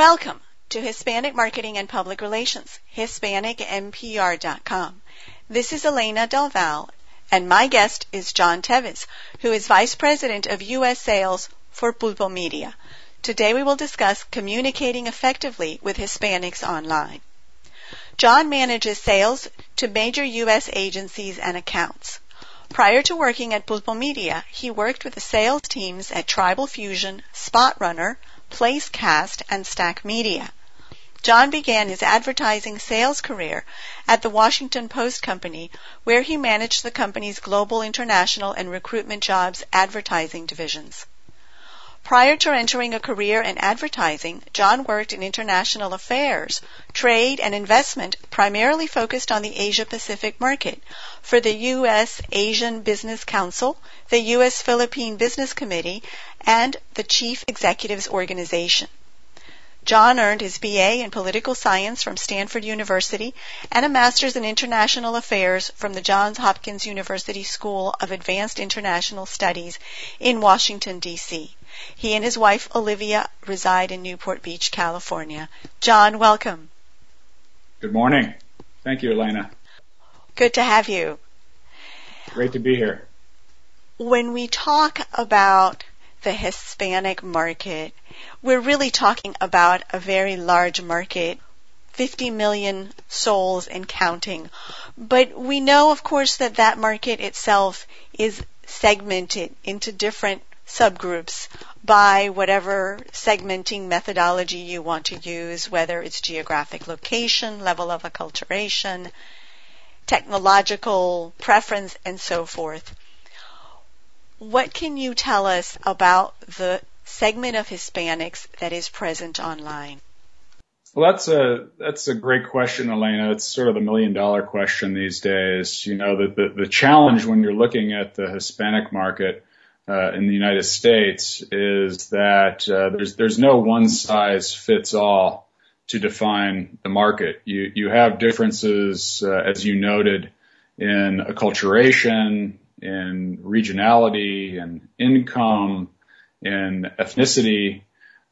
Welcome to Hispanic Marketing and Public Relations, HispanicMPR.com. This is Elena Del Val, and my guest is John Tevis, who is Vice President of U.S. Sales for Pulpo Media. Today we will discuss communicating effectively with Hispanics online. John manages sales to major U.S. agencies and accounts. Prior to working at Pulpo Media, he worked with the sales teams at Tribal Fusion, Spot Runner, Placecast, and Stack Media. John began his advertising sales career at the Washington Post Company, where he managed the company's global, international, and recruitment jobs advertising divisions. Prior to entering a career in advertising, John worked in international affairs, trade, and investment primarily focused on the Asia Pacific market for the U.S. ASEAN Business Council, the U.S. Philippine Business Committee, and the Chief Executives Organization. John earned his BA in Political Science from Stanford University and a Master's in International Affairs from the Johns Hopkins University School of Advanced International Studies in Washington, D.C. He and his wife Olivia reside in Newport Beach, California. John, welcome. Good morning. Thank you, Elena. Good to have you. Great to be here. When we talk about the Hispanic market, we're really talking about a very large market 50 million souls and counting. But we know, of course, that that market itself is segmented into different subgroups by whatever segmenting methodology you want to use, whether it's geographic location, level of acculturation, technological preference, and so forth. What can you tell us about the segment of Hispanics that is present online? Well, that's a that's a great question, Elena. It's sort of the million dollar question these days. You know, the the, the challenge when you're looking at the Hispanic market in the United States is that uh, there's there's no one size fits all to define the market. You you have differences, uh, as you noted, in acculturation, in regionality, and income, in ethnicity,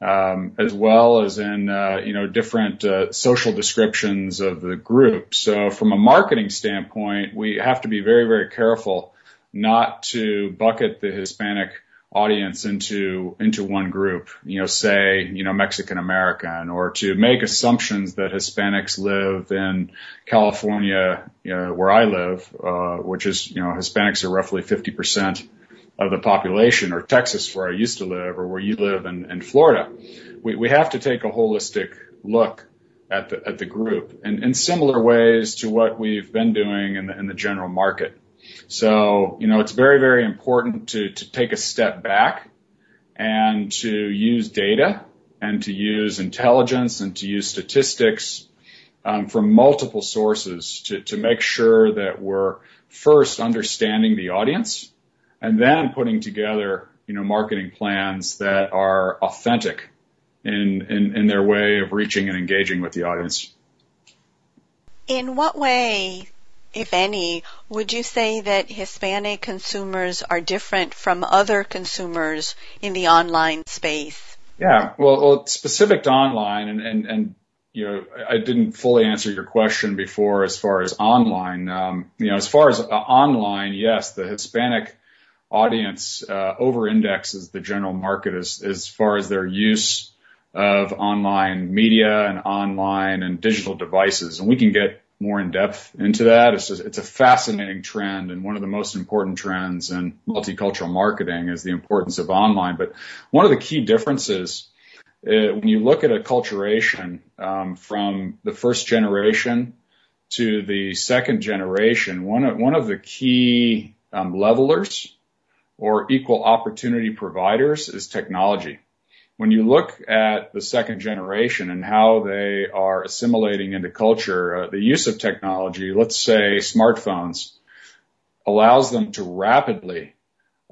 um, as well as in uh, you know different uh, social descriptions of the group. So from a marketing standpoint, we have to be very very careful not to bucket the Hispanic audience into into one group, you know, say, you know, Mexican American, or to make assumptions that Hispanics live in California, you know, where I live, uh, which is, you know, Hispanics are roughly 50% of the population, or Texas, where I used to live, or where you live in, in Florida. We, we have to take a holistic look at the at the group, in, in similar ways to what we've been doing in the in the general market. So, you know, it's very, very important to, to take a step back and to use data and to use intelligence and to use statistics um, from multiple sources to, to make sure that we're first understanding the audience and then putting together, you know, marketing plans that are authentic in, in, in their way of reaching and engaging with the audience. In what way if any, would you say that Hispanic consumers are different from other consumers in the online space? Yeah, well, well specific to online, and, and, and you know, I didn't fully answer your question before as far as online. Um, you know, as far as uh, online, yes, the Hispanic audience uh, over indexes the general market as, as far as their use of online media and online and digital devices. And we can get more in depth into that. It's just, it's a fascinating trend and one of the most important trends in multicultural marketing is the importance of online. But one of the key differences uh, when you look at acculturation um, from the first generation to the second generation, one of, one of the key um, levelers or equal opportunity providers is technology when you look at the second generation and how they are assimilating into culture, uh, the use of technology, let's say smartphones, allows them to rapidly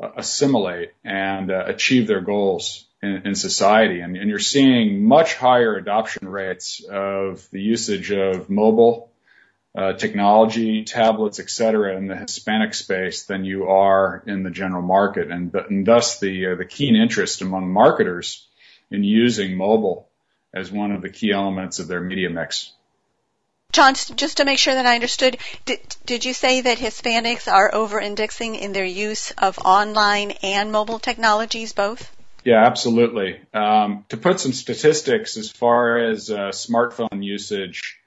uh, assimilate and uh, achieve their goals in, in society. And, and, you're seeing much higher adoption rates of the usage of mobile uh, technology, tablets, et cetera, in the Hispanic space than you are in the general market. And, and thus the, uh, the keen interest among marketers in using mobile as one of the key elements of their media mix. John, just to make sure that I understood, did, did you say that Hispanics are over indexing in their use of online and mobile technologies both? Yeah, absolutely. Um, to put some statistics as far as uh, smartphone usage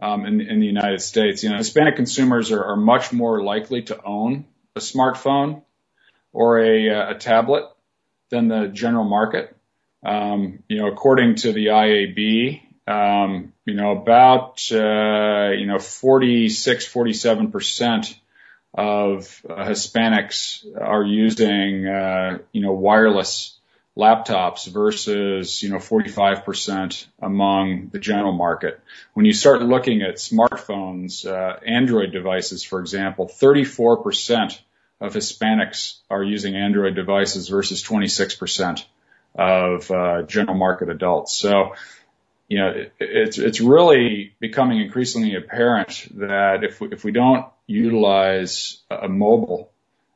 um, in, in, the United States, you know, Hispanic consumers are, are, much more likely to own a smartphone or a, uh, a tablet than the general market. Um, you know, according to the IAB, um, you know, about, uh, you know, 46, 47 percent of uh, Hispanics are using, uh, you know, wireless laptops versus, you know, 45% among the general market. When you start looking at smartphones, uh, Android devices, for example, 34% of Hispanics are using Android devices versus 26% of uh, general market adults. So, you know, it, it's it's really becoming increasingly apparent that if we, if we don't utilize a mobile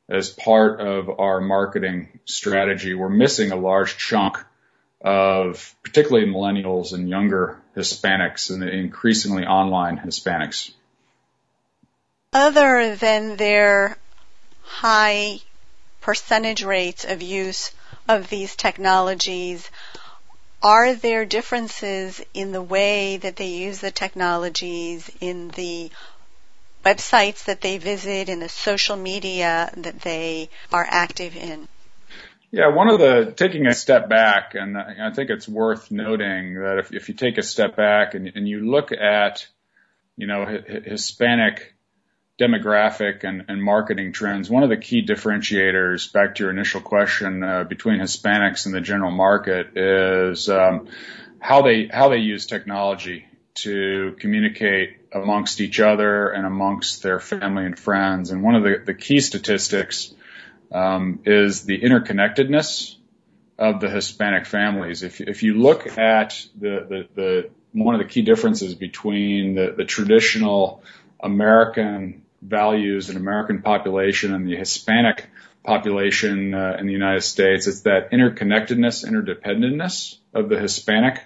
as part of our marketing strategy, we're missing a large chunk of particularly millennials and younger Hispanics and increasingly online Hispanics. Other than their high percentage rates of use of these technologies, are there differences in the way that they use the technologies, in the websites that they visit, in the social media that they are active in? Yeah, one of the taking a step back, and I think it's worth noting that if, if you take a step back and, and you look at, you know, Hispanic demographic and, marketing trends, one of the key differentiators, back to your initial question, uh, between Hispanics and the general market is um, how they how they use technology to communicate amongst each other and amongst their family and friends. And one of the, key statistics um, is the interconnectedness of the Hispanic families. If, you look at one of the key differences between the traditional American values and American population and the Hispanic population uh, in the United States. It's that interconnectedness, interdependentness of the Hispanic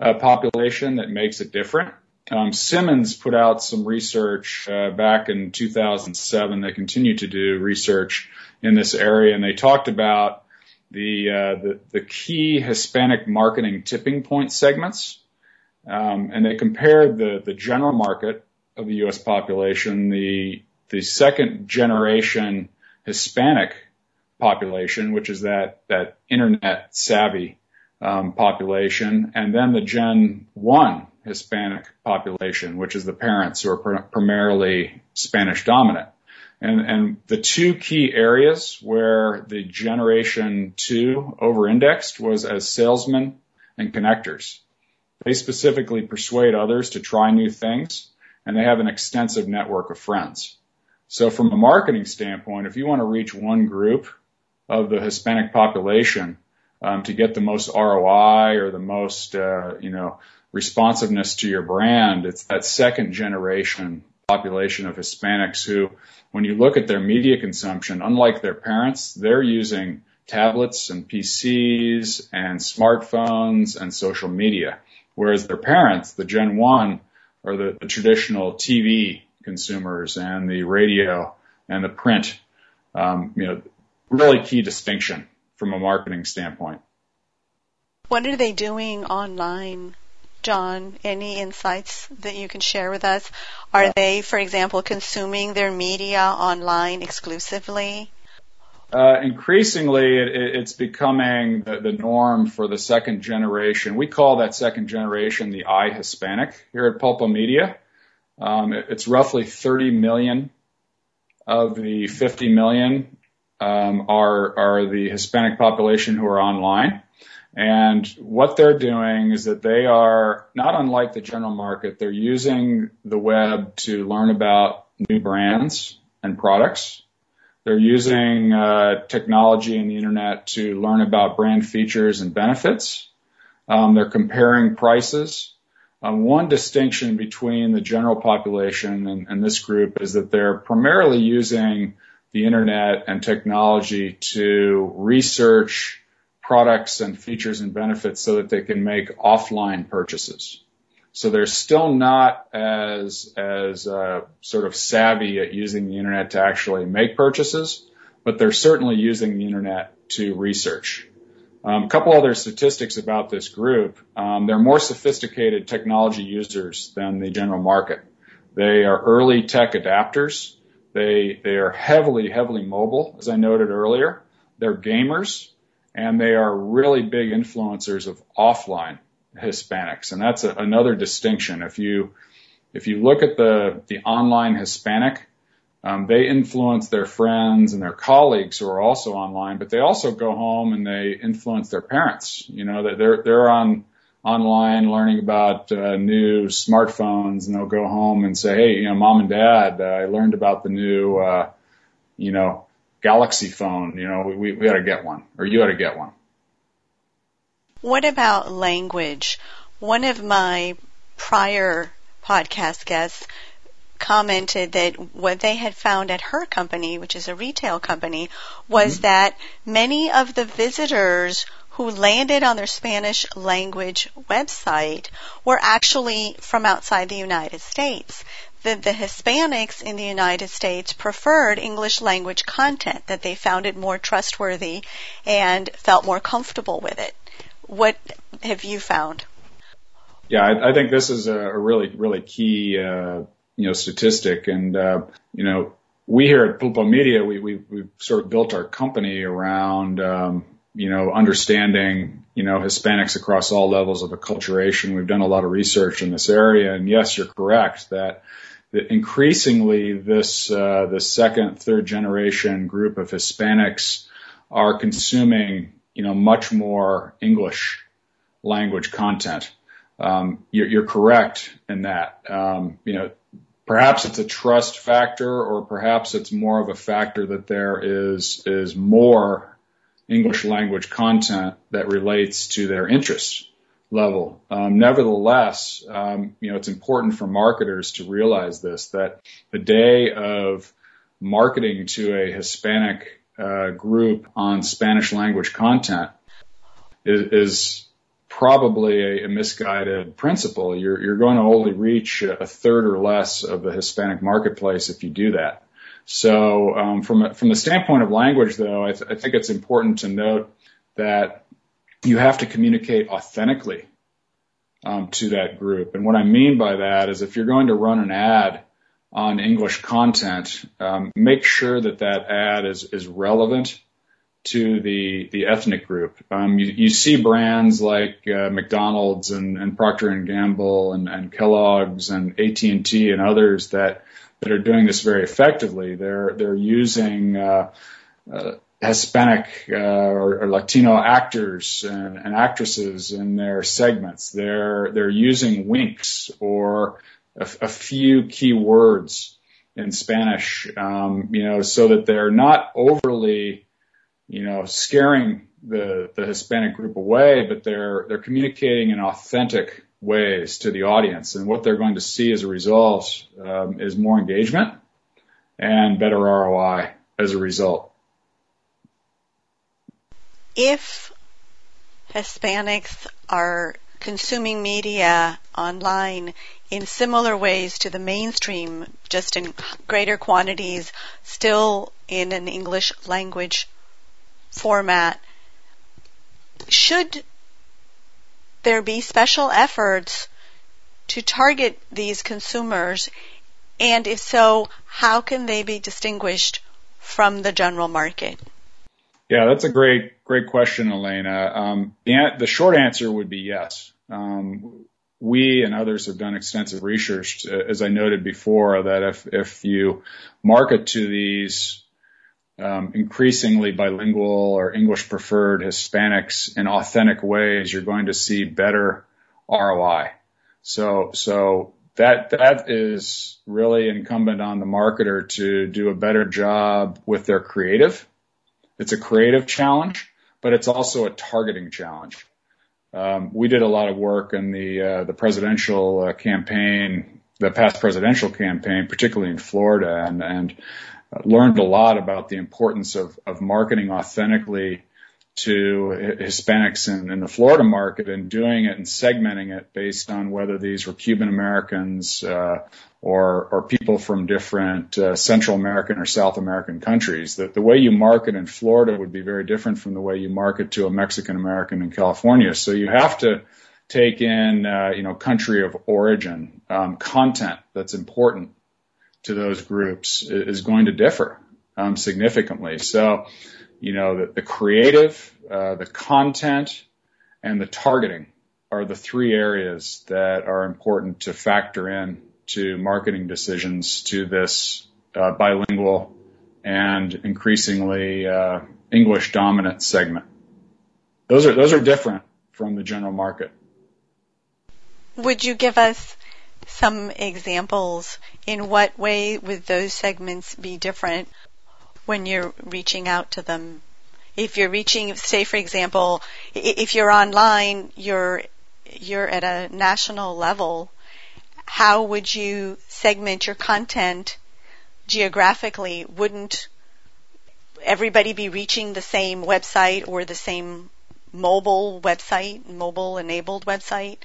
uh, population that makes it different. Um, Simmons put out some research uh, back in 2007. They continue to do research in this area, and they talked about the uh, the, the, key Hispanic marketing tipping point segments, um, and they compared the the general market of the U.S. population, the the second generation Hispanic population, which is that that internet savvy um, population, and then the Gen One Hispanic population, which is the parents who are pr- primarily Spanish dominant. And, and the two key areas where the Generation Two over-indexed was as salesmen and connectors. They specifically persuade others to try new things and they have an extensive network of friends. So from a marketing standpoint, if you want to reach one group of the Hispanic population um, to get the most ROI or the most, uh, you know, responsiveness to your brand, it's that second generation population of Hispanics who, when you look at their media consumption, unlike their parents, they're using tablets and PCs and smartphones and social media. Whereas their parents, the Gen 1, are the, the traditional TV consumers and the radio and the print. Um, you know, really key distinction from a marketing standpoint. What are they doing online, John? Any insights that you can share with us? Are they, for example, consuming their media online exclusively? Uh, increasingly, it, it's becoming the, norm for the second generation. We call that second generation the I Hispanic here at Pulpo Media. Um, it, it's roughly 30 million of the 50 million um, are are the Hispanic population who are online. And what they're doing is that they are not unlike the general market. They're using the web to learn about new brands and products they're using uh, technology and the internet to learn about brand features and benefits. Um, they're comparing prices. Um, one distinction between the general population and, and this group is that they're primarily using the internet and technology to research products and features and benefits so that they can make offline purchases. So they're still not as as uh, sort of savvy at using the internet to actually make purchases, but they're certainly using the internet to research. Um, a couple other statistics about this group. Um, they're more sophisticated technology users than the general market. They are early tech adapters. They they are heavily heavily mobile, as I noted earlier. They're gamers, and they are really big influencers of offline Hispanics, and that's a, another distinction. If you if you look at the the online Hispanic, um, they influence their friends and their colleagues who are also online, but they also go home and they influence their parents. You know, they're they're on online learning about uh, new smartphones, and they'll go home and say, "Hey, you know, mom and dad, uh, I learned about the new, uh, you know, Galaxy phone. You know, we we got to get one, or you got to get one." What about language? One of my prior podcast guests commented that what they had found at her company, which is a retail company, was mm-hmm. that many of the visitors who landed on their Spanish language website were actually from outside the United States. That the Hispanics in the United States preferred English language content, that they found it more trustworthy and felt more comfortable with it. What have you found? Yeah, I, I think this is a, really, really key, uh, you know, statistic. And, uh, you know, we here at Pulpo Media, we, we, we've sort of built our company around, um, you know, understanding, you know, Hispanics across all levels of acculturation. We've done a lot of research in this area. And yes, you're correct that, that increasingly this, uh, the second, third generation group of Hispanics are consuming you know, much more English language content. Um, you're, you're, correct in that. Um, you know, perhaps it's a trust factor, or perhaps it's more of a factor that there is is more English language content that relates to their interest level. Um, nevertheless, um, you know, it's important for marketers to realize this: that the day of marketing to a Hispanic uh, group on Spanish language content is, is probably a, a, misguided principle. You're, you're going to only reach a third or less of the Hispanic marketplace if you do that. So um, from from the standpoint of language, though, I, th- I think it's important to note that you have to communicate authentically um, to that group. And what I mean by that is if you're going to run an ad on English content, um, make sure that that ad is, is relevant to the ethnic group. Um, you, see brands like uh, McDonald's and, Procter and Gamble and, Kellogg's and AT and others that that are doing this very effectively. They're they're using uh, uh, Hispanic or, Latino actors and, and actresses in their segments. They're they're using winks or a, a few key words in Spanish, um, you know, so that they're not overly, you know, scaring the, the Hispanic group away, but they're, they're communicating in authentic ways to the audience. And what they're going to see as a result um, is more engagement and better ROI as a result. If Hispanics are consuming media online in similar ways to the mainstream, just in greater quantities, still in an English language format. Should there be special efforts to target these consumers? And if so, how can they be distinguished from the general market? Yeah, that's a great, great question, Elena. Um, the, the, short answer would be yes. Um, we and others have done extensive research, uh, as I noted before, that if, if you market to these um, increasingly bilingual or English preferred Hispanics in authentic ways, you're going to see better ROI. So, so that, that is really incumbent on the marketer to do a better job with their creative it's a creative challenge, but it's also a targeting challenge. Um, we did a lot of work in the uh, the presidential uh, campaign, the past presidential campaign, particularly in Florida, and and learned a lot about the importance of of marketing authentically to Hispanics in, the Florida market and doing it and segmenting it based on whether these were Cuban Americans uh, or people from different uh, Central American or South American countries. The way you market in Florida would be very different from the way you market to a Mexican American in California. So you have to take in uh, you know country of origin um, content that's important to those groups is going to differ um, significantly. So you know, the, the creative, uh, the content, and the targeting are the three areas that are important to factor in to marketing decisions to this uh, bilingual and increasingly uh, English dominant segment. Those are those are different from the general market. Would you give us some examples in what way would those segments be different when you're reaching out to them. If you're reaching, say for example, if you're online, you're, you're at a national level, how would you segment your content geographically? Wouldn't everybody be reaching the same website or the same mobile website, mobile enabled website?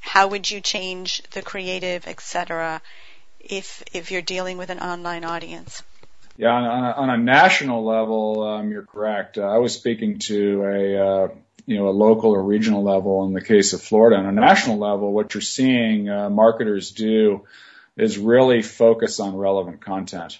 How would you change the creative, etc., if if you're dealing with an online audience? Yeah, on a, on a national level, um, you're correct. Uh, I was speaking to a uh, you know a local or regional level in the case of Florida. On a national level, what you're seeing uh, marketers do is really focus on relevant content.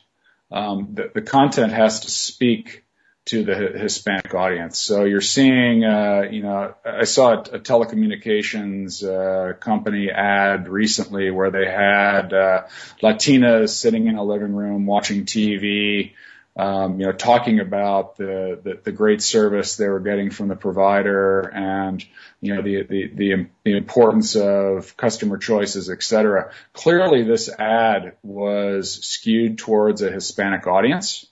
Um, the, the content has to speak to the Hispanic audience. So you're seeing, uh, you know, I saw a, a telecommunications uh, company ad recently where they had uh, Latinas sitting in a living room watching TV, um, you know, talking about the, the, the great service they were getting from the provider and you know the the the, the importance of customer choices, et cetera. Clearly, this ad was skewed towards a Hispanic audience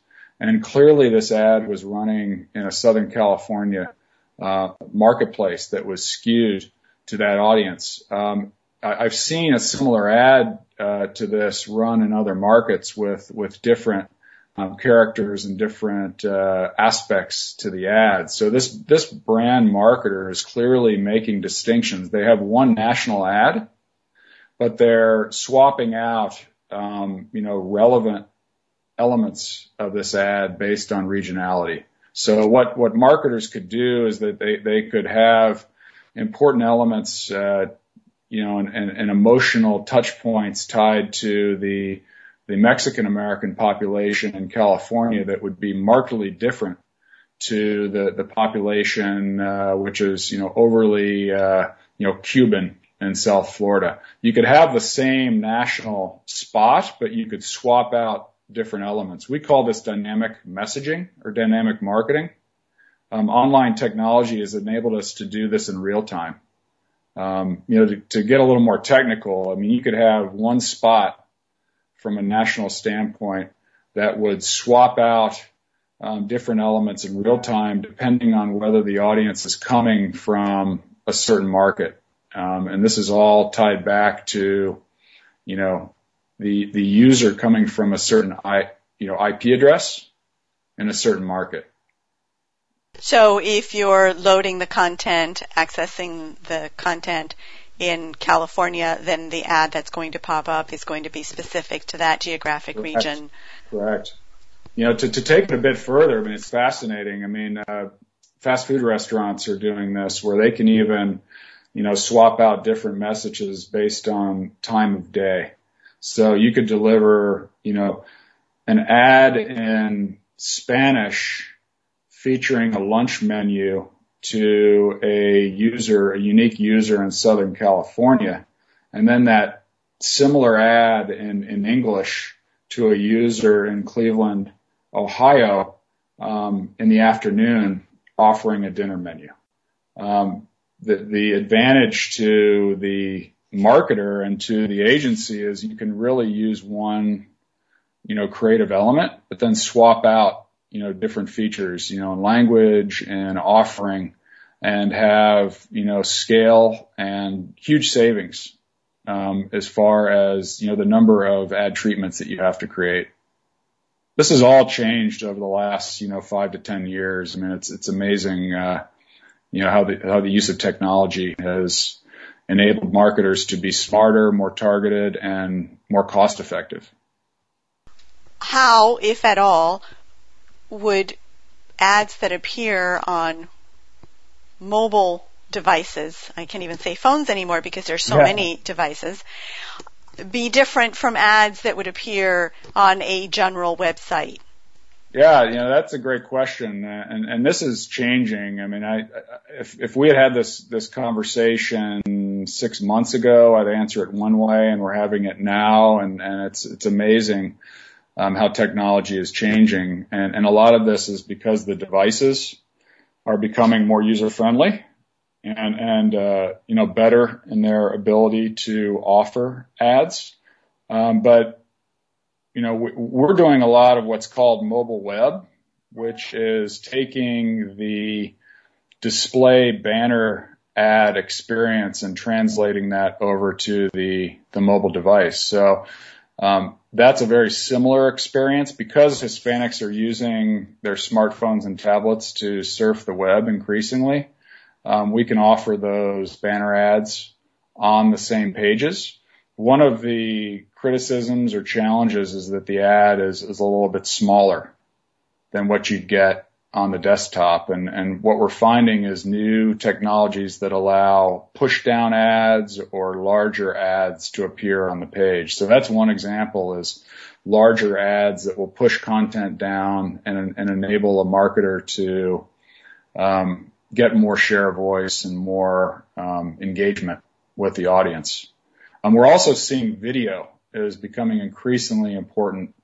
and clearly this ad was running in a Southern California uh, marketplace that was skewed to that audience. Um, I, have seen a similar ad uh, to this run in other markets with with different um, characters and different uh, aspects to the ad. So this this brand marketer is clearly making distinctions. They have one national ad, but they're swapping out um, you know relevant elements of this ad based on regionality. So what, what marketers could do is that they, they could have important elements, uh, you know, and, and, and emotional touch points tied to the, the Mexican American population in California that would be markedly different to the, the population, uh, which is, you know, overly, uh, you know, Cuban in South Florida. You could have the same national spot, but you could swap out different elements. We call this dynamic messaging or dynamic marketing. Um, online technology has enabled us to do this in real time. Um, you know, to, to, get a little more technical, I mean, you could have one spot from a national standpoint that would swap out um, different elements in real time depending on whether the audience is coming from a certain market. Um, and this is all tied back to, you know, the the user coming from a certain I, you know IP address in a certain market. So if you're loading the content, accessing the content in California, then the ad that's going to pop up is going to be specific to that geographic Correct. region. Correct. You know, to, to take it a bit further, I mean, it's fascinating. I mean, uh, fast food restaurants are doing this where they can even, you know, swap out different messages based on time of day. So you could deliver, you know, an ad in Spanish featuring a lunch menu to a user, a unique user in Southern California. And then that similar ad in, in English to a user in Cleveland, Ohio, um, in the afternoon offering a dinner menu. Um, the, the advantage to the marketer and to the agency is you can really use one, you know, creative element, but then swap out, you know, different features, you know, in language and offering and have, you know, scale and huge savings, um, as far as, you know, the number of ad treatments that you have to create. this has all changed over the last, you know, five to 10 years. I mean, it's, it's amazing, uh, you know, how the, how the use of technology has enabled marketers to be smarter, more targeted, and more cost effective. How, if at all, would ads that appear on mobile devices, I can't even say phones anymore because there's so yeah. many devices, be different from ads that would appear on a general website? Yeah, you know that's a great question, and and this is changing. I mean, I if if we had had this this conversation six months ago, I'd answer it one way, and we're having it now, and and it's it's amazing um, how technology is changing, and and a lot of this is because the devices are becoming more user friendly, and and uh, you know better in their ability to offer ads, um, but you know, we're doing a lot of what's called mobile web, which is taking the display banner ad experience and translating that over to the, the mobile device. So, um, that's a very similar experience because Hispanics are using their smartphones and tablets to surf the web increasingly. Um, we can offer those banner ads on the same pages. One of the criticisms or challenges is that the ad is, is a little bit smaller than what you'd get on the desktop. And, and what we're finding is new technologies that allow push down ads or larger ads to appear on the page. So that's one example is larger ads that will push content down and, and enable a marketer to um, get more share of voice and more um, engagement with the audience. Um, we're also seeing video is becoming increasingly important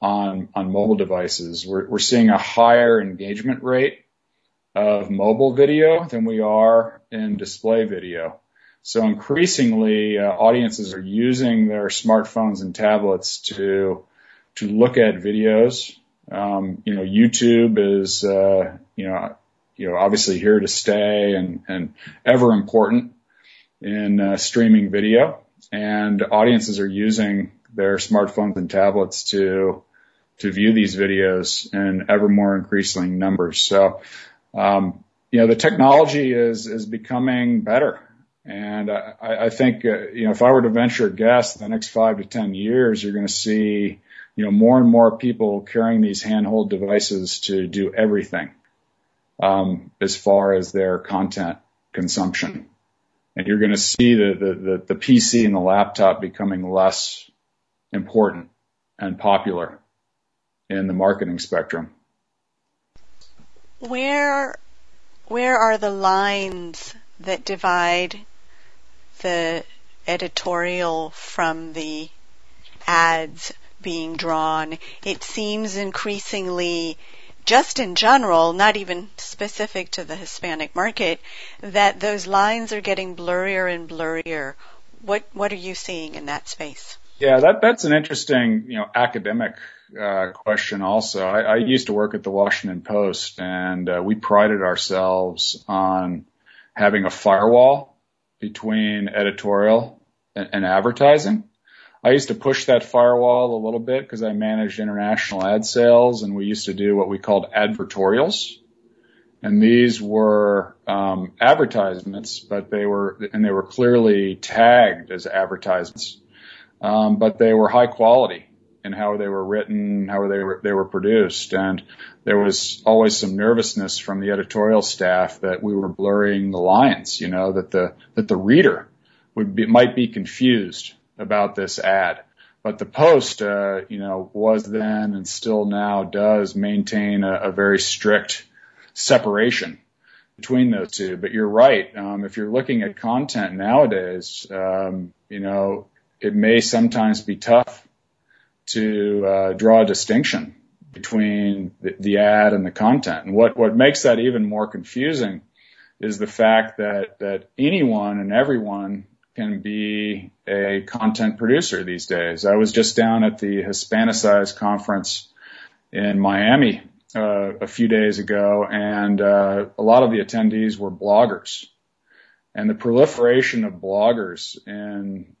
on mobile devices. We're, seeing a higher engagement rate of mobile video than we are in display video. So increasingly, uh, audiences are using their smartphones and tablets to to look at videos. Um, you know, YouTube is uh, you know you know obviously here to stay and and ever important in uh, streaming video and audiences are using their smartphones and tablets to to view these videos in ever more increasing numbers. So, um, you know, the technology is is becoming better, and I, I think uh, you know if I were to venture a guess, the next five to ten years, you're going to see you know more and more people carrying these handheld devices to do everything um, as far as their content consumption. And you're going to see the, the, the, the PC and the laptop becoming less important and popular in the marketing spectrum. Where where are the lines that divide the editorial from the ads being drawn? It seems increasingly just in general, not even specific to the Hispanic market, that those lines are getting blurrier and blurrier. What what are you seeing in that space? Yeah, that that's an interesting, you know, academic uh, question. Also, I, I used to work at the Washington Post, and uh, we prided ourselves on having a firewall between editorial and, and advertising. I used to push that firewall a little bit because I managed international ad sales and we used to do what we called advertorials. And these were um, advertisements, but they were and they were clearly tagged as advertisements, um, but they were high quality in how they were written, how they were they were produced, and there was always some nervousness from the editorial staff that we were blurring the lines. You know that the that the reader would be might be confused about this ad. But the Post, uh, you know, was then and still now does maintain a, a very strict separation between those two. But you're right. Um, if you're looking at content nowadays, um, you know, it may sometimes be tough to uh, draw a distinction between the, the ad and the content. And what what makes that even more confusing is the fact that that anyone and everyone can be a content producer these days. I was just down at the Hispanicize conference in Miami uh, a few days ago, and uh, a lot of the attendees were bloggers. And the proliferation of bloggers in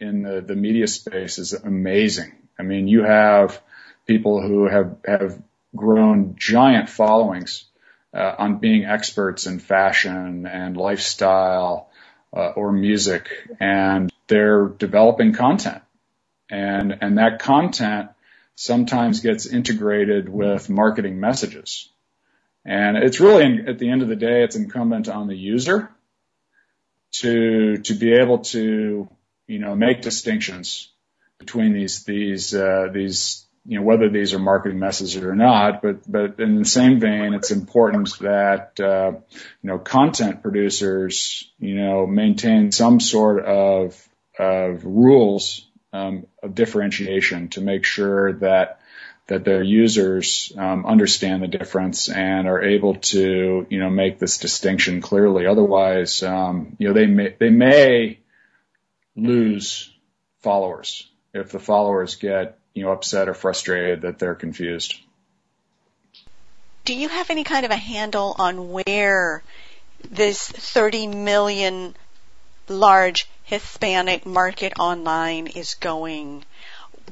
in the, the media space is amazing. I mean, you have people who have, have grown giant followings uh, on being experts in fashion and lifestyle uh, or music, and they're developing content, and and that content sometimes gets integrated with marketing messages, and it's really at the end of the day, it's incumbent on the user to to be able to you know make distinctions between these these uh, these you know whether these are marketing messages or not. But but in the same vein, it's important that uh, you know content producers you know maintain some sort of of rules um, of differentiation to make sure that that their users um, understand the difference and are able to you know make this distinction clearly. Otherwise, um, you know they may they may lose followers if the followers get you know upset or frustrated that they're confused. Do you have any kind of a handle on where this 30 million large Hispanic market online is going?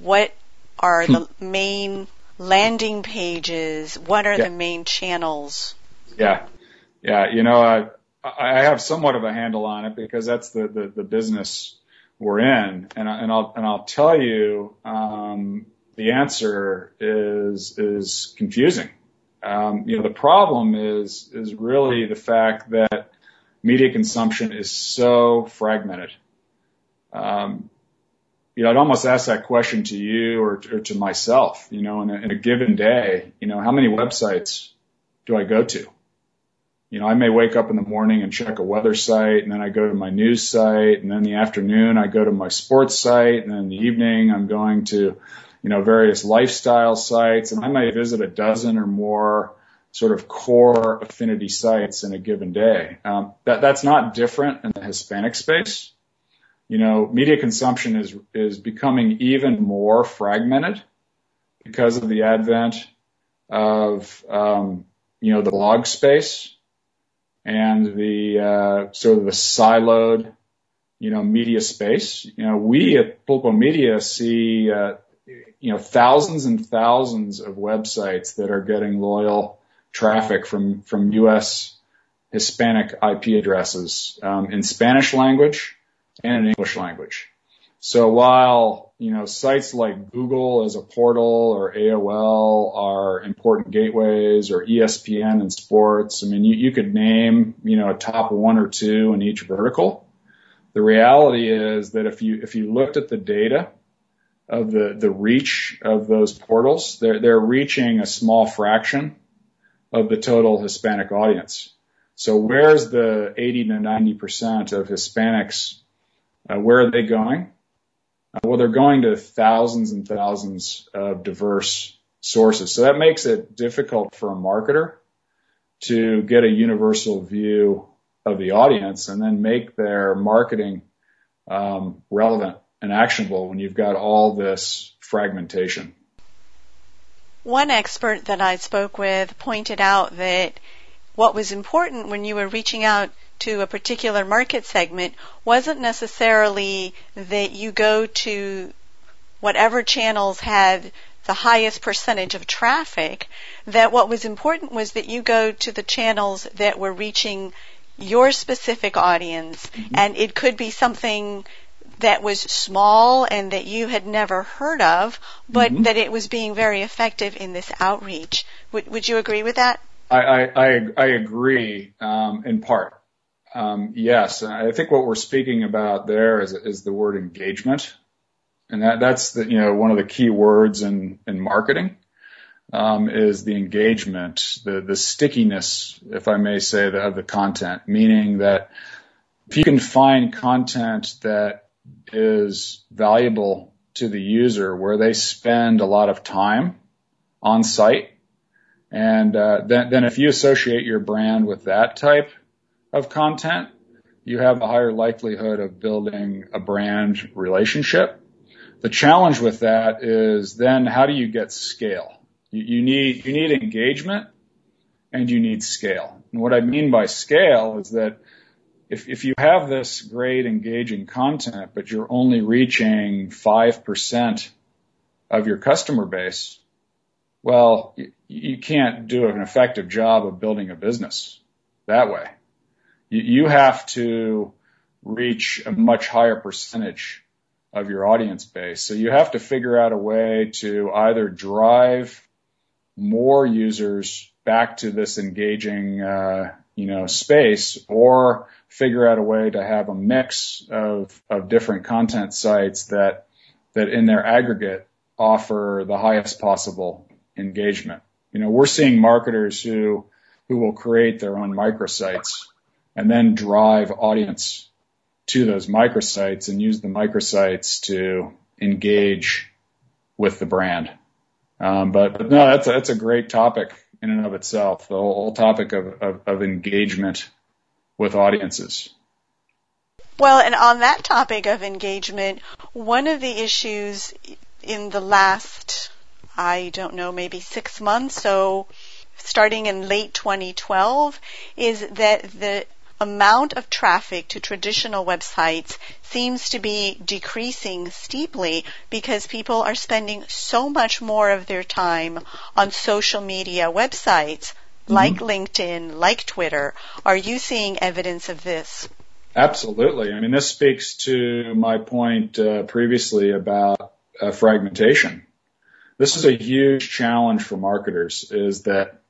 What are the hmm. main landing pages? What are yeah. the main channels? Yeah. Yeah. You know, I, I have somewhat of a handle on it because that's the, the, the business we're in. And, I, and I'll, and I'll tell you, um, the answer is, is confusing. Um, you know, the problem is, is really the fact that media consumption is so fragmented. Um, you know, I'd almost ask that question to you or, or to myself, you know, in a, in a given day, you know, how many websites do I go to? You know, I may wake up in the morning and check a weather site and then I go to my news site and then the afternoon I go to my sports site and then in the evening I'm going to, you know, various lifestyle sites and I might visit a dozen or more sort of core affinity sites in a given day. Um, that, that's not different in the Hispanic space you know, media consumption is is becoming even more fragmented because of the advent of um, you know the blog space and the uh, sort of the siloed you know media space. You know, we at Pulpo Media see uh, you know thousands and thousands of websites that are getting loyal traffic from from U.S. Hispanic IP addresses um, in Spanish language and in English language. So while, you know, sites like Google as a portal or AOL are important gateways or ESPN and sports, I mean, you, you could name, you know, a top one or two in each vertical. The reality is that if you, if you looked at the data of the, the reach of those portals, they're, they're reaching a small fraction of the total Hispanic audience. So where's the 80 to 90% of Hispanics uh, where are they going? Uh, well, they're going to thousands and thousands of diverse sources. So that makes it difficult for a marketer to get a universal view of the audience and then make their marketing um, relevant and actionable when you've got all this fragmentation. One expert that I spoke with pointed out that what was important when you were reaching out to a particular market segment wasn't necessarily that you go to whatever channels had the highest percentage of traffic, that what was important was that you go to the channels that were reaching your specific audience mm-hmm. and it could be something that was small and that you had never heard of, but mm-hmm. that it was being very effective in this outreach. Would, would you agree with that? I, I, I agree um, in part. Um, yes, I think what we're speaking about there is, is the word engagement, and that, that's the you know one of the key words in in marketing um, is the engagement, the the stickiness, if I may say, of the content. Meaning that if you can find content that is valuable to the user, where they spend a lot of time on site, and uh, then then if you associate your brand with that type of content, you have a higher likelihood of building a brand relationship. The challenge with that is then how do you get scale? You, you need, you need engagement and you need scale. And what I mean by scale is that if, if you have this great engaging content, but you're only reaching 5% of your customer base, Well, you, you can't do an effective job of building a business that way. You, have to reach a much higher percentage of your audience base. So you have to figure out a way to either drive more users back to this engaging, uh, you know, space or figure out a way to have a mix of, of different content sites that, that in their aggregate offer the highest possible engagement. You know, we're seeing marketers who, who will create their own microsites and then drive audience to those microsites and use the microsites to engage with the brand. Um, but, but no, that's a, that's a great topic in and of itself. The whole, topic of, of, of engagement with audiences. Well, and on that topic of engagement, one of the issues in the last, I don't know, maybe six months, so starting in late 2012, is that the amount of traffic to traditional websites seems to be decreasing steeply because people are spending so much more of their time on social media websites mm-hmm. like LinkedIn, like Twitter. Are you seeing evidence of this? Absolutely. I mean, this speaks to my point uh, previously about uh, fragmentation. This is a huge challenge for marketers is that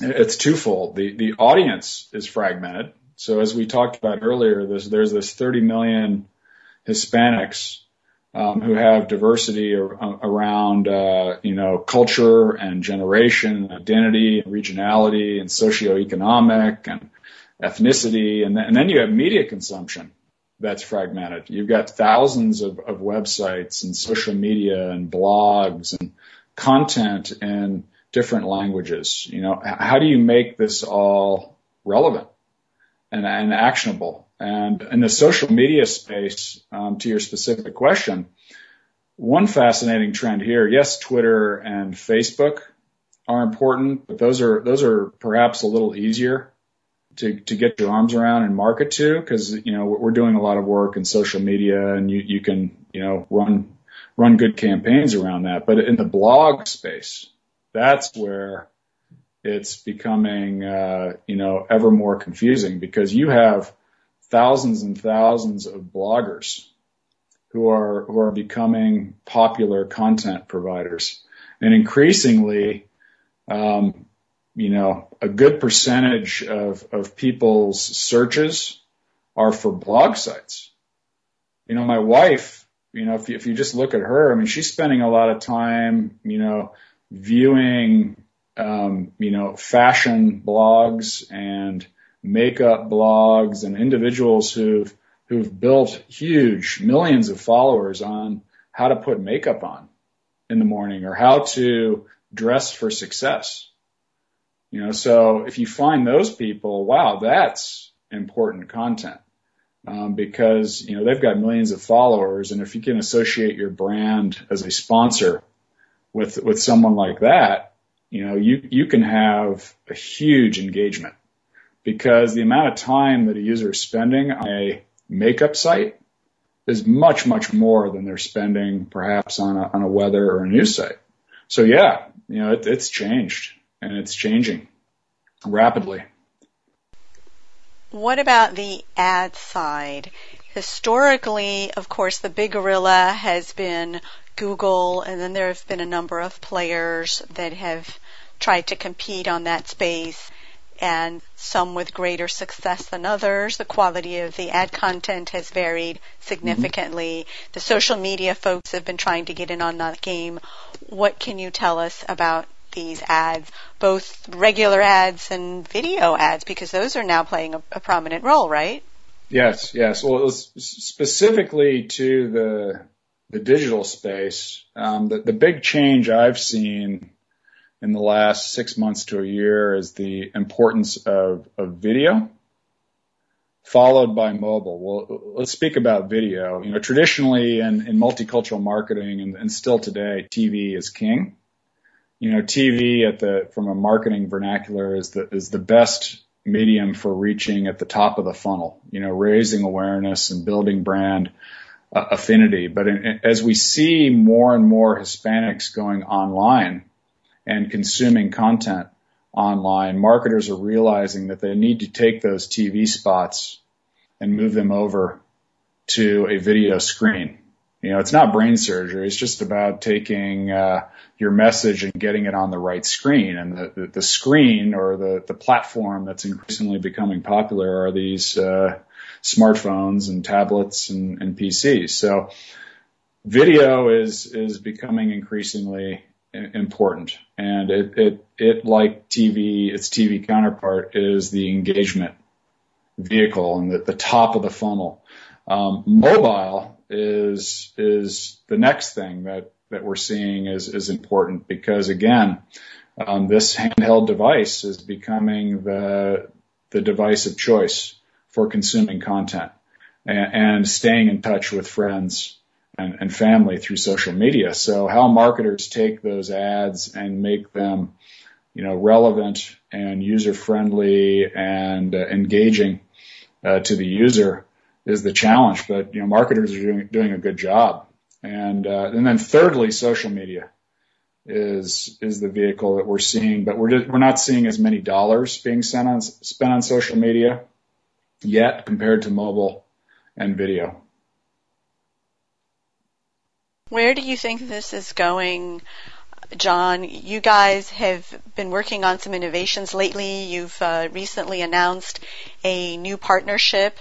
it's twofold. The, the audience is fragmented so as we talked about earlier, there's, there's this 30 million Hispanics um, who have diversity ar- around, uh, you know, culture and generation, identity, and regionality, and socioeconomic and ethnicity, and, th- and then you have media consumption that's fragmented. You've got thousands of, of websites and social media and blogs and content in different languages. You know, how do you make this all relevant? And, and actionable. And in the social media space, um, to your specific question, one fascinating trend here, yes, Twitter and Facebook are important, but those are those are perhaps a little easier to to get your arms around and market to because you know we're doing a lot of work in social media and you you can you know run run good campaigns around that. But in the blog space, that's where it's becoming, uh, you know, ever more confusing because you have thousands and thousands of bloggers who are, who are becoming popular content providers. And increasingly, um, you know, a good percentage of, of people's searches are for blog sites. You know, my wife, you know, if you, if you just look at her, I mean, she's spending a lot of time, you know, viewing um, you know, fashion blogs and makeup blogs and individuals who've who've built huge millions of followers on how to put makeup on in the morning or how to dress for success. You know, so if you find those people, wow, that's important content. Um, because, you know, they've got millions of followers and if you can associate your brand as a sponsor with, with someone like that, you know, you, you can have a huge engagement because the amount of time that a user is spending on a makeup site is much, much more than they're spending perhaps on a, on a weather or a news site. So yeah, you know, it, it's changed and it's changing rapidly. What about the ad side? Historically, of course, the big gorilla has been Google, and then there have been a number of players that have tried to compete on that space and some with greater success than others. The quality of the ad content has varied significantly. Mm-hmm. The social media folks have been trying to get in on that game. What can you tell us about these ads, both regular ads and video ads, because those are now playing a, a prominent role, right? Yes, yes. Well, specifically to the the digital space, um, the, the big change I've seen in the last six months to a year is the importance of, of video, followed by mobile. Well, let's speak about video. You know, traditionally in, in multicultural marketing and, and still today, TV is king. You know, TV at the from a marketing vernacular is the is the best medium for reaching at the top of the funnel. You know, raising awareness and building brand affinity. But as we see more and more Hispanics going online and consuming content online, marketers are realizing that they need to take those TV spots and move them over to a video screen. You know, it's not brain surgery. It's just about taking uh, your message and getting it on the right screen. And the, the, the screen or the, the platform that's increasingly becoming popular are these uh, smartphones and tablets and, and PCs. So video is is becoming increasingly important, and it it it like TV, its TV counterpart is the engagement vehicle and the, the top of the funnel. Um, mobile is is the next thing that that we're seeing is is important because again, um, this handheld device is becoming the the device of choice for consuming content and, and staying in touch with friends and, and, family through social media. So how marketers take those ads and make them, you know, relevant and user friendly and uh, engaging uh, to the user is the challenge. But you know, marketers are doing doing a good job. And uh, and then thirdly, social media is is the vehicle that we're seeing, but we're just, we're not seeing as many dollars being sent on spent on social media yet compared to mobile and video. Where do you think this is going? John, you guys have been working on some innovations lately. You've uh, recently announced a new partnership.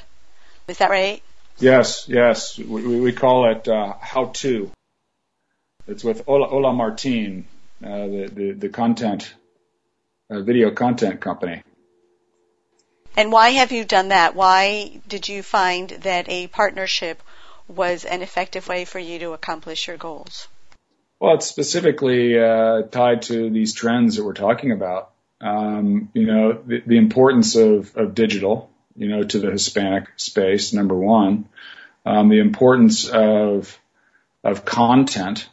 Is that right? Yes, yes. We, we call it uh, How To. It's with Ola, Ola Martin, uh, the, the, the content, uh, video content company. And why have you done that? Why did you find that a partnership was an effective way for you to accomplish your goals? Well, it's specifically uh, tied to these trends that we're talking about. Um, you know, the, the importance of, of digital, you know, to the Hispanic space, number one. Um, the importance of of content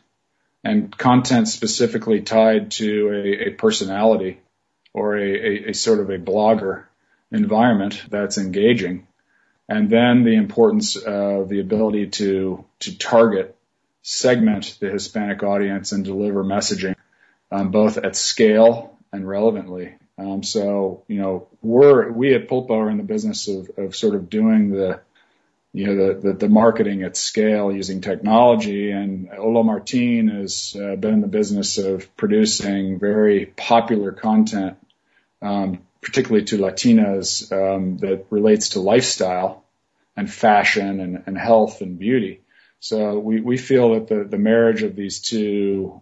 and content specifically tied to a, a personality or a, a, a, sort of a blogger environment that's engaging. And then the importance of the ability to, to target, segment the Hispanic audience and deliver messaging, um, both at scale and relevantly. Um, so, you know, we're, we at Pulpo are in the business of, of sort of doing the, you know, the, the, the marketing at scale using technology. And Ola Martin has uh, been in the business of producing very popular content, um, particularly to Latinas, um, that relates to lifestyle and fashion and, and health and beauty. So we, we feel that the, the marriage of these two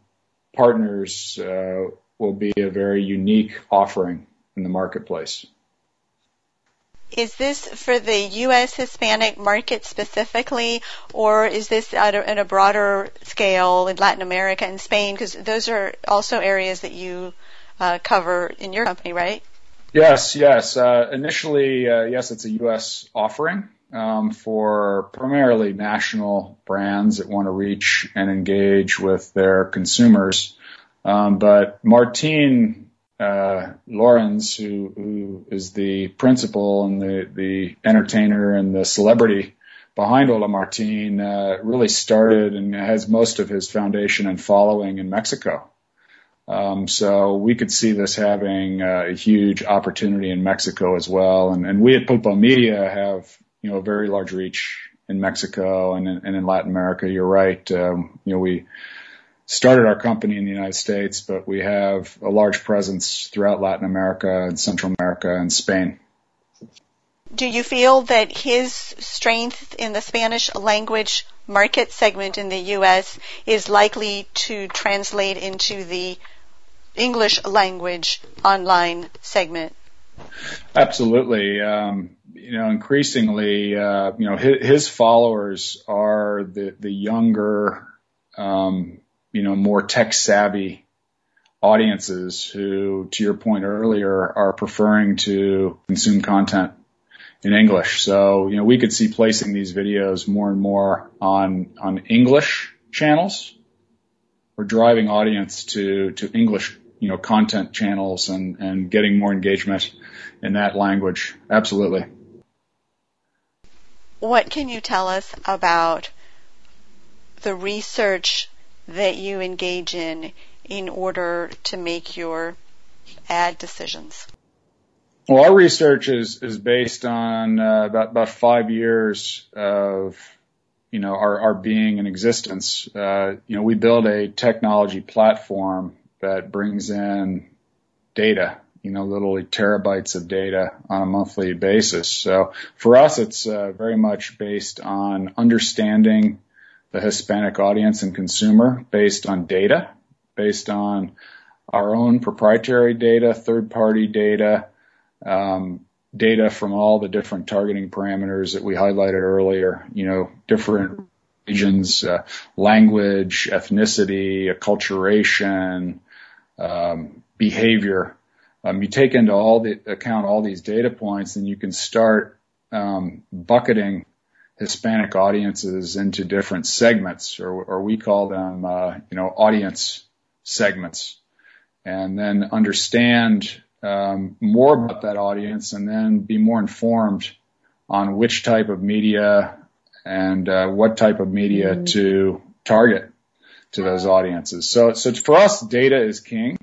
partners uh, will be a very unique offering in the marketplace. Is this for the U.S. Hispanic market specifically, or is this at a, at a broader scale in Latin America and Spain? Because those are also areas that you uh, cover in your company, right? Yes, yes. Uh, initially, uh, yes, it's a U.S. offering um, for primarily national brands that want to reach and engage with their consumers. Um, but Martine uh, Lorenz, who, who is the principal and the, the entertainer and the celebrity behind Ola Martin, uh, really started and has most of his foundation and following in Mexico. Um, so we could see this having uh, a huge opportunity in Mexico as well. And, we at Pulpo Media have, you know, a very large reach in Mexico and in, and in Latin America. You're right. Um, you know, we started our company in the United States, but we have a large presence throughout Latin America and Central America and Spain. Do you feel that his strength in the Spanish language market segment in the U.S. is likely to translate into the English language online segment? Absolutely. Um, you know, increasingly, uh, you know, his, his, followers are the the younger, um, you know, more tech savvy audiences who, to your point earlier, are preferring to consume content in English. So, you know, we could see placing these videos more and more on on English channels. We're driving audience to to English you know, content channels and, and getting more engagement in that language. Absolutely. What can you tell us about the research that you engage in in order to make your ad decisions? Well, our research is is based on uh, about about five years of you know our our being in existence. Uh, you know, we build a technology platform that brings in data. You know, literally terabytes of data on a monthly basis. So for us, it's uh, very much based on understanding the Hispanic audience and consumer based on data, based on our own proprietary data, third party data, um, data from all the different targeting parameters that we highlighted earlier, you know, different regions, uh, language, ethnicity, acculturation, um, behavior. Um, you take into all the account all these data points, and you can start um, bucketing Hispanic audiences into different segments, or, or we call them, uh, you know, audience segments, and then understand um, more about that audience and then be more informed on which type of media and uh, what type of media mm-hmm. to target to those audiences. So, so for us, data is king.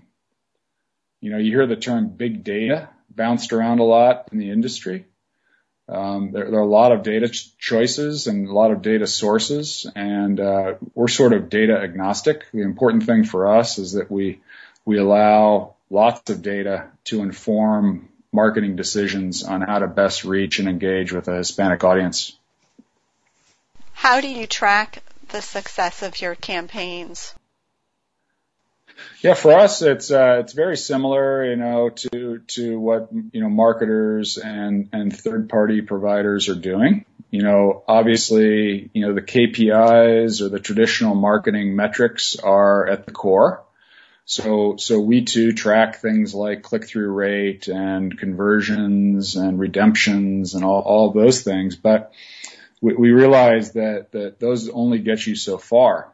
You know, you hear the term big data bounced around a lot in the industry. Um, there, there, are a lot of data ch- choices and a lot of data sources, and uh, we're sort of data agnostic. The important thing for us is that we we allow lots of data to inform marketing decisions on how to best reach and engage with a Hispanic audience. How do you track the success of your campaigns? Yeah, for us, it's uh, it's very similar, you know, to to what you know marketers and and third party providers are doing. You know, obviously, you know the KPIs or the traditional marketing metrics are at the core. So, so we too track things like click-through rate and conversions and redemptions and all, all those things. But we, we realize that, that those only get you so far.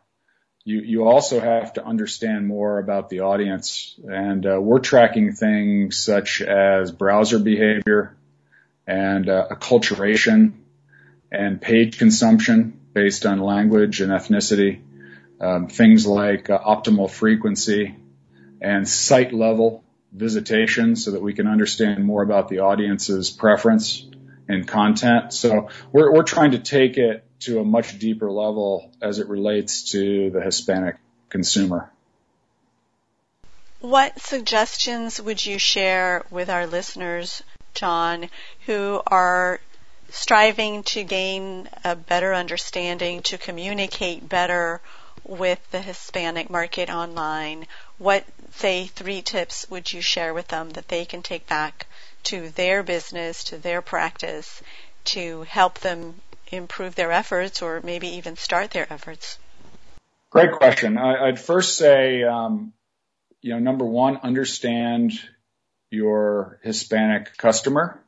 You, you also have to understand more about the audience. And uh, we're tracking things such as browser behavior and uh, acculturation and page consumption based on language and ethnicity um, things like uh, optimal frequency and site level visitation so that we can understand more about the audience's preference and content. So we're, we're trying to take it to a much deeper level as it relates to the Hispanic consumer. What suggestions would you share with our listeners, John, who are striving to gain a better understanding, to communicate better with the Hispanic market online, what, say, three tips would you share with them that they can take back to their business, to their practice, to help them improve their efforts or maybe even start their efforts? Great question. I, would first say, um, you know, number one, understand your Hispanic customer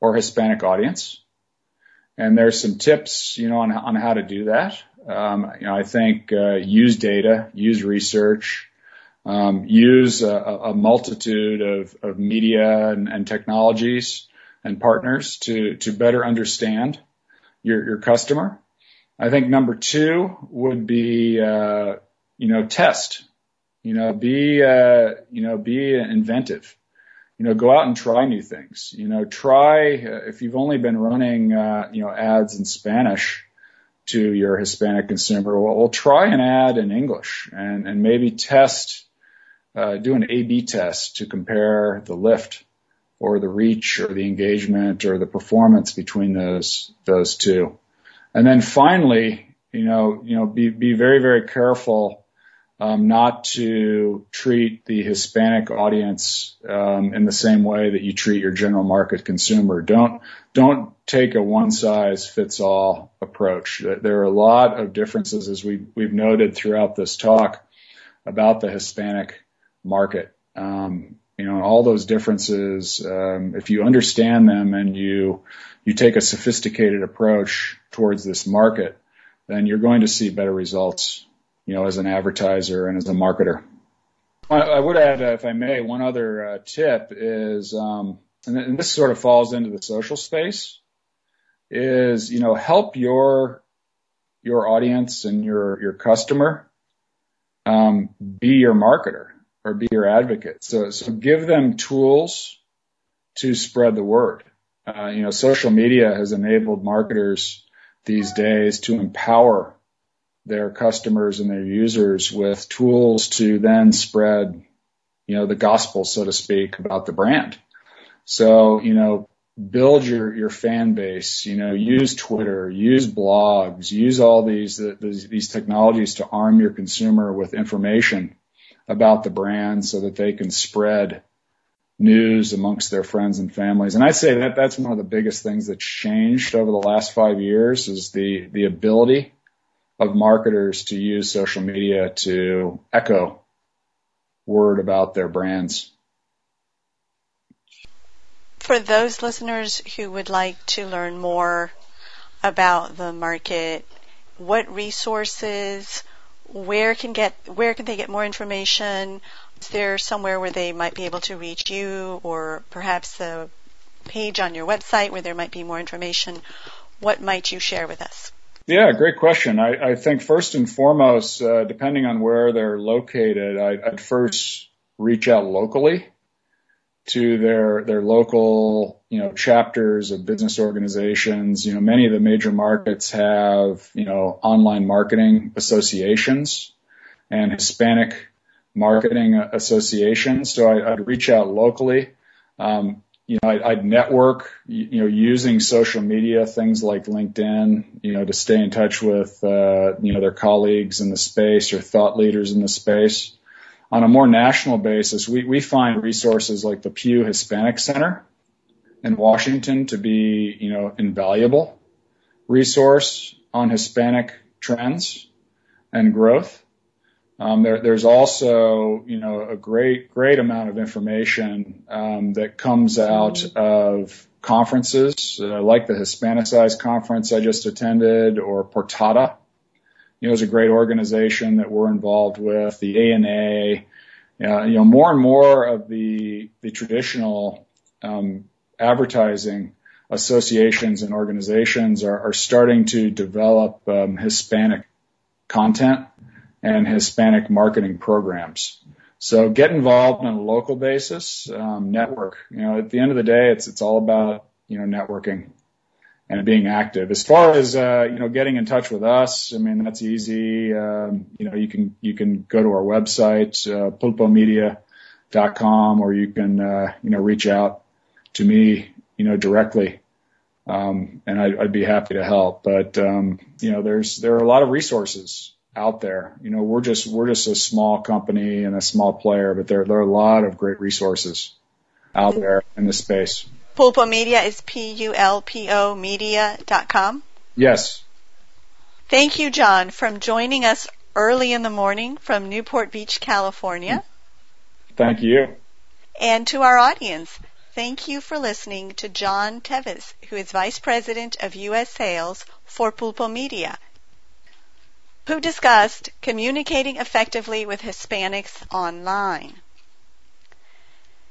or Hispanic audience. And there's some tips, you know, on, on how to do that. Um, you know, I think uh, use data, use research, um, use a, a multitude of, of media and, and, technologies and partners to to better understand your your customer. I think number two would be uh, you know test, you know be uh, you know be inventive, you know go out and try new things. You know try uh, if you've only been running uh, you know ads in Spanish to your Hispanic consumer, well, we'll try an ad in English and, and maybe test, do an A-B test to compare the lift or the reach or the engagement or the performance between those, those two. And then finally, you know, you know, be, be very, very careful um, not to treat the Hispanic audience um, in the same way that you treat your general market consumer. Don't don't take a one size fits all approach. There are a lot of differences, as we we've noted throughout this talk, about the Hispanic market. Um, you know, all those differences. Um, if you understand them and you you take a sophisticated approach towards this market, then you're going to see better results you know, as an advertiser and as a marketer. I would add, uh, if I may, one other uh, tip is, um, and, and this sort of falls into the social space, is you know help your your audience and your your customer um, be your marketer or be your advocate. So, so give them tools to spread the word. Uh, you know, social media has enabled marketers these days to empower their customers and their users with tools to then spread, you know, the gospel, so to speak, about the brand. So, you know, build your, your fan base, you know, use Twitter, use blogs, use all these, these, these technologies to arm your consumer with information about the brand so that they can spread news amongst their friends and families. And I say that that's one of the biggest things that's changed over the last five years is the, the ability of marketers to use social media to echo word about their brands. For those listeners who would like to learn more about the market, what resources, where can get where can they get more information? Is there somewhere where they might be able to reach you or perhaps a page on your website where there might be more information? What might you share with us? Yeah, great question. I, I think first and foremost, uh, depending on where they're located, I, I'd first reach out locally to their their local you know chapters of business organizations. You know, many of the major markets have you know online marketing associations and Hispanic marketing associations. So I, I'd reach out locally. Um, you know, I, I'd network, you know, using social media, things like LinkedIn, you know, to stay in touch with, uh, you know, their colleagues in the space or thought leaders in the space on a more national basis, we, we find resources like the Pew Hispanic Center in Washington to be, you know, invaluable resource on Hispanic trends and growth. Um, there, there's also, you know, a great, great amount of information um, that comes out of conferences uh, like the Hispanicized conference I just attended or Portada, you know, is a great organization that we're involved with, the ANA, uh, you know, more and more of the, the traditional, um, advertising associations and organizations are, are starting to develop, um, Hispanic content and Hispanic marketing programs. So get involved on a local basis, um, network. You know, at the end of the day, it's, it's all about, you know, networking and being active. As far as uh, you know, getting in touch with us, I mean that's easy. Um, you know, you can you can go to our website uh, pulpomedia.com, or you can uh, you know reach out to me you know directly, um, and I, I'd be happy to help. But um, you know, there's there are a lot of resources out there. You know, we're just we're just a small company and a small player, but there there are a lot of great resources out there in this space. Pulpo Media is P-U-L-P-O media.com? Yes. Thank you, John, from joining us early in the morning from Newport Beach, California. Thank you. And to our audience, thank you for listening to John Tevis, who is Vice President of U.S. Sales for Pulpo Media, who discussed communicating effectively with Hispanics online.